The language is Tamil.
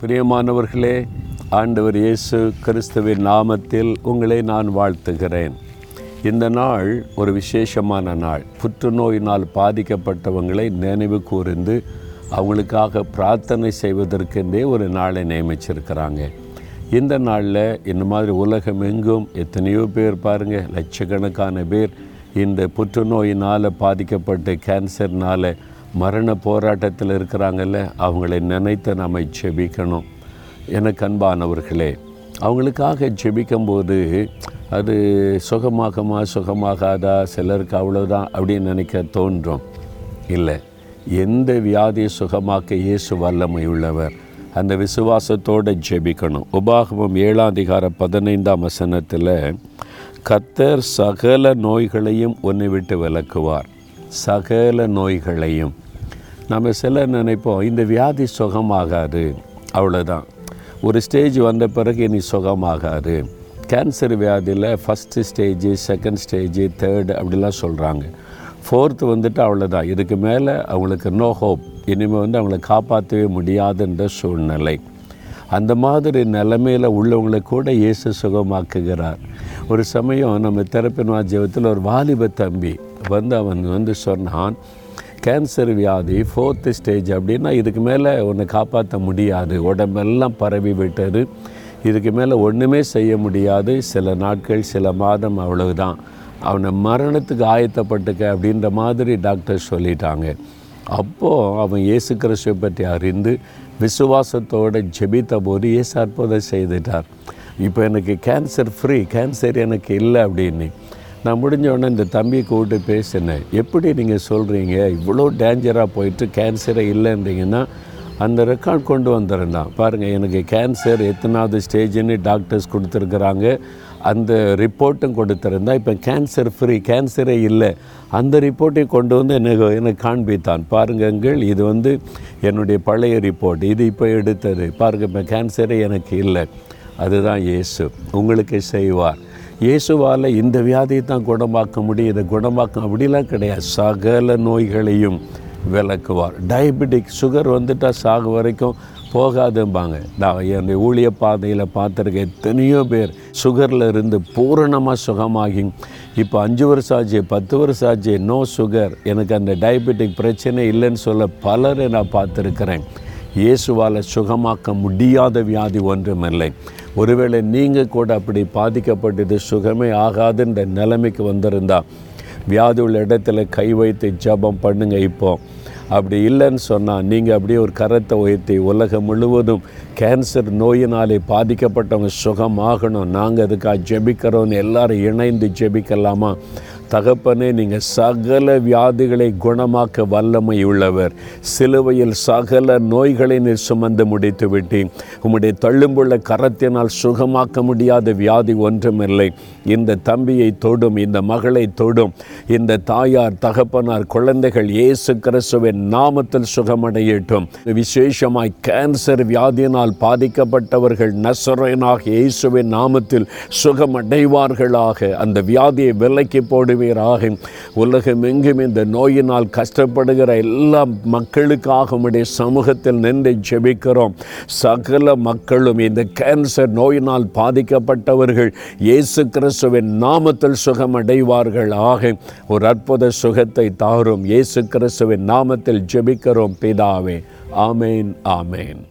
பிரியமானவர்களே ஆண்டவர் இயேசு கிறிஸ்துவின் நாமத்தில் உங்களை நான் வாழ்த்துகிறேன். இந்த நாள் ஒரு விசேஷமான நாள். புற்றுநோயினால் பாதிக்கப்பட்டவங்களை நினைவு கூர்ந்து அவங்களுக்காக பிரார்த்தனை செய்வதற்கென்றே ஒரு நாளை நியமிச்சிருக்கிறாங்க. இந்த நாளில் இந்த மாதிரி உலகம் எங்கும் எத்தனையோ பேர் பாருங்கள் லட்சக்கணக்கான பேர் இந்த புற்றுநோயினால் பாதிக்கப்பட்டு கேன்சர்னால் மரண போராட்டத்தில் இருக்கிறாங்கல்ல அவங்களை நினைத்து நாம் ஜெபிக்கணும். எனக்கு அன்பானவர்களே அவங்களுக்காக ஜெபிக்கும்போது அது சுகமாகுமா சுகமாகாதா சிலருக்கு அவ்வளோதான் அப்படின்னு நினைக்க தோன்றும். இல்லை எந்த வியாதியை சுகமாக்க இயேசு வல்லமை உள்ளவர் அந்த விசுவாசத்தோடு ஜெபிக்கணும். உபாகமம் ஏழாம் அதிகார பதினைந்தாம் வசனத்தில் கத்தர் சகல நோய்களையும் ஒன்று விட்டு விளக்குவார் சகல நோய்களையும். நம்ம சில நினைப்போம் இந்த வியாதி சுகமாகாது அவ்வளோதான் ஒரு ஸ்டேஜ் வந்த பிறகு இனி சுகமாகாது. கேன்சர் வியாதியில் first stage second stage third அப்படிலாம் சொல்கிறாங்க ஃபோர்த்து வந்துட்டு அவ்வளோதான் இதுக்கு மேலே அவங்களுக்கு நோ ஹோப் இனிமேல் வந்து அவங்கள காப்பாற்றவே முடியாதுன்ற சூழ்நிலை. அந்த மாதிரி நிலைமையில் உள்ளவங்களை கூட இயேசு சுகமாக்குகிறார். ஒரு சமயம் நம்ம திறப்பின்வா ஜீவத்தில் ஒரு வாலிப தம்பி வந்து அவன் வந்து சொன்னான் கேன்சர் வியாதி ஃபோர்த்து ஸ்டேஜ் அப்படின்னா இதுக்கு மேலே ஒன்று காப்பாற்ற முடியாது. உடம்பெல்லாம் பரவி விட்டது. இதுக்கு மேலே ஒன்றுமே செய்ய முடியாது. சில நாட்கள் சில மாதம் அவ்வளவுதான். அவனை மரணத்துக்கு ஆயத்தப்பட்டுக்க அப்படின்ற மாதிரி டாக்டர் சொல்லிட்டாங்க. அப்போது அவன் இயேசு கிறிஸ்துவை பற்றி அறிந்து விசுவாசத்தோடு ஜெபித்த போது இயேசு அற்புதம் செய்துட்டார். இப்போ எனக்கு கேன்சர் ஃப்ரீ கேன்சர் எனக்கு இல்லை அப்படின்னு. நான் முடிஞ்ச உடனே இந்த தம்பியை கூப்பிட்டு பேசினேன். எப்படி நீங்கள் சொல்கிறீங்க இவ்வளோ டேஞ்சராக போயிட்டு கேன்சரே இல்லைன்றீங்கன்னா அந்த ரெக்கார்ட் கொண்டு வந்துடுறேன் பாருங்கள் எனக்கு கேன்சர் எத்தனாவது ஸ்டேஜ்னு டாக்டர்ஸ் கொடுத்துருக்குறாங்க. அந்த ரிப்போர்ட்டும் கொடுத்துருந்தா இப்போ கேன்சர் ஃப்ரீ கேன்சரே இல்லை. அந்த ரிப்போர்ட்டையும் கொண்டு வந்து எனக்கு எனக்கு காண்பித்தான். பாருங்கள் இது வந்து என்னுடைய பழைய ரிப்போர்ட் இது இப்போ எடுத்தது. பாருங்கள் இப்போ கேன்சரே எனக்கு இல்லை. அதுதான் இயேசு. உங்களுக்கு செய்வார். இயேசுவால் இந்த வியாதியை தான் குணமாக்க முடியும். இதை குணமாக்க அப்படிலாம் கிடையாது. சகல நோய்களையும் விளக்குவார். டயபெட்டிக் சுகர் வந்துட்டால் சாகு வரைக்கும் போகாதும்பாங்க. நான் என்னுடைய ஊழிய பாதையில் பார்த்துருக்கேன் எத்தனையோ பேர் சுகரில் இருந்து பூரணமாக சுகமாகி இப்போ அஞ்சு வருஷம் ஆச்சு பத்து வருஷம் ஆச்சு நோ சுகர் எனக்கு அந்த டயபெட்டிக் பிரச்சனை இல்லைன்னு சொல்ல பலரை நான் பார்த்துருக்கிறேன். இயேசுவால் சுகமாக்க முடியாத வியாதி ஒன்றுமில்லை. ஒருவேளை நீங்கள் கூட அப்படி பாதிக்கப்பட்டது சுகமே ஆகாதுன்ற நிலைமைக்கு வந்திருந்தா வியாதி உள்ள இடத்துல கை வைத்து ஜபம் பண்ணுங்க இப்போ. அப்படி இல்லைன்னு சொன்னால் நீங்கள் அப்படியே ஒரு கரத்தை உயர்த்தி உலகம் முழுவதும் கேன்சர் நோயினாலே பாதிக்கப்பட்டவங்க சுகமாகணும். நாங்கள் அதுக்காக ஜெபிக்கிறோன்னு எல்லாரும் இணைந்து ஜெபிக்கலாமா? தகப்பனே நீங்கள் சகல வியாதிகளை குணமாக்க வல்லமை உள்ளவர். சிலுவையில் சகல நோய்களை நீர் சுமந்து முடித்து விட்டேன் உம்முடைய தள்ளும்புள்ள கரத்தினால் சுகமாக்க முடியாத வியாதி ஒன்றுமில்லை. இந்த தம்பியை தொடும் இந்த மகளை தொடும். இந்த தாயார் தகப்பனார் குழந்தைகள் இயேசு கிறிஸ்துவின் நாமத்தில் சுகமடையட்டும். விசேஷமாய் கேன்சர் வியாதியினால் பாதிக்கப்பட்டவர்கள் நசுரனாக இயேசுவின் நாமத்தில் சுகமடைவார்களாக. அந்த வியாதியை விலைக்கு போடுவேன் உலகமெங்கும் இந்த நோயினால் கஷ்டப்படுகிற எல்லா மக்களுக்காக உடைய சமூகத்தில் நின்று ஜெபிக்கிறோம். சகல மக்களும் இந்த கேன்சர் நோயினால் பாதிக்கப்பட்டவர்கள் இயேசு கிறிஸ்துவின் நாமத்தில் சுகமடைவார்கள். ஆக ஒரு அற்புத சுகத்தை தாரும். இயேசு கிறிஸ்துவின் நாமத்தில் ஜெபிக்கிறோம். பிதாவே ஆமேன் ஆமேன்.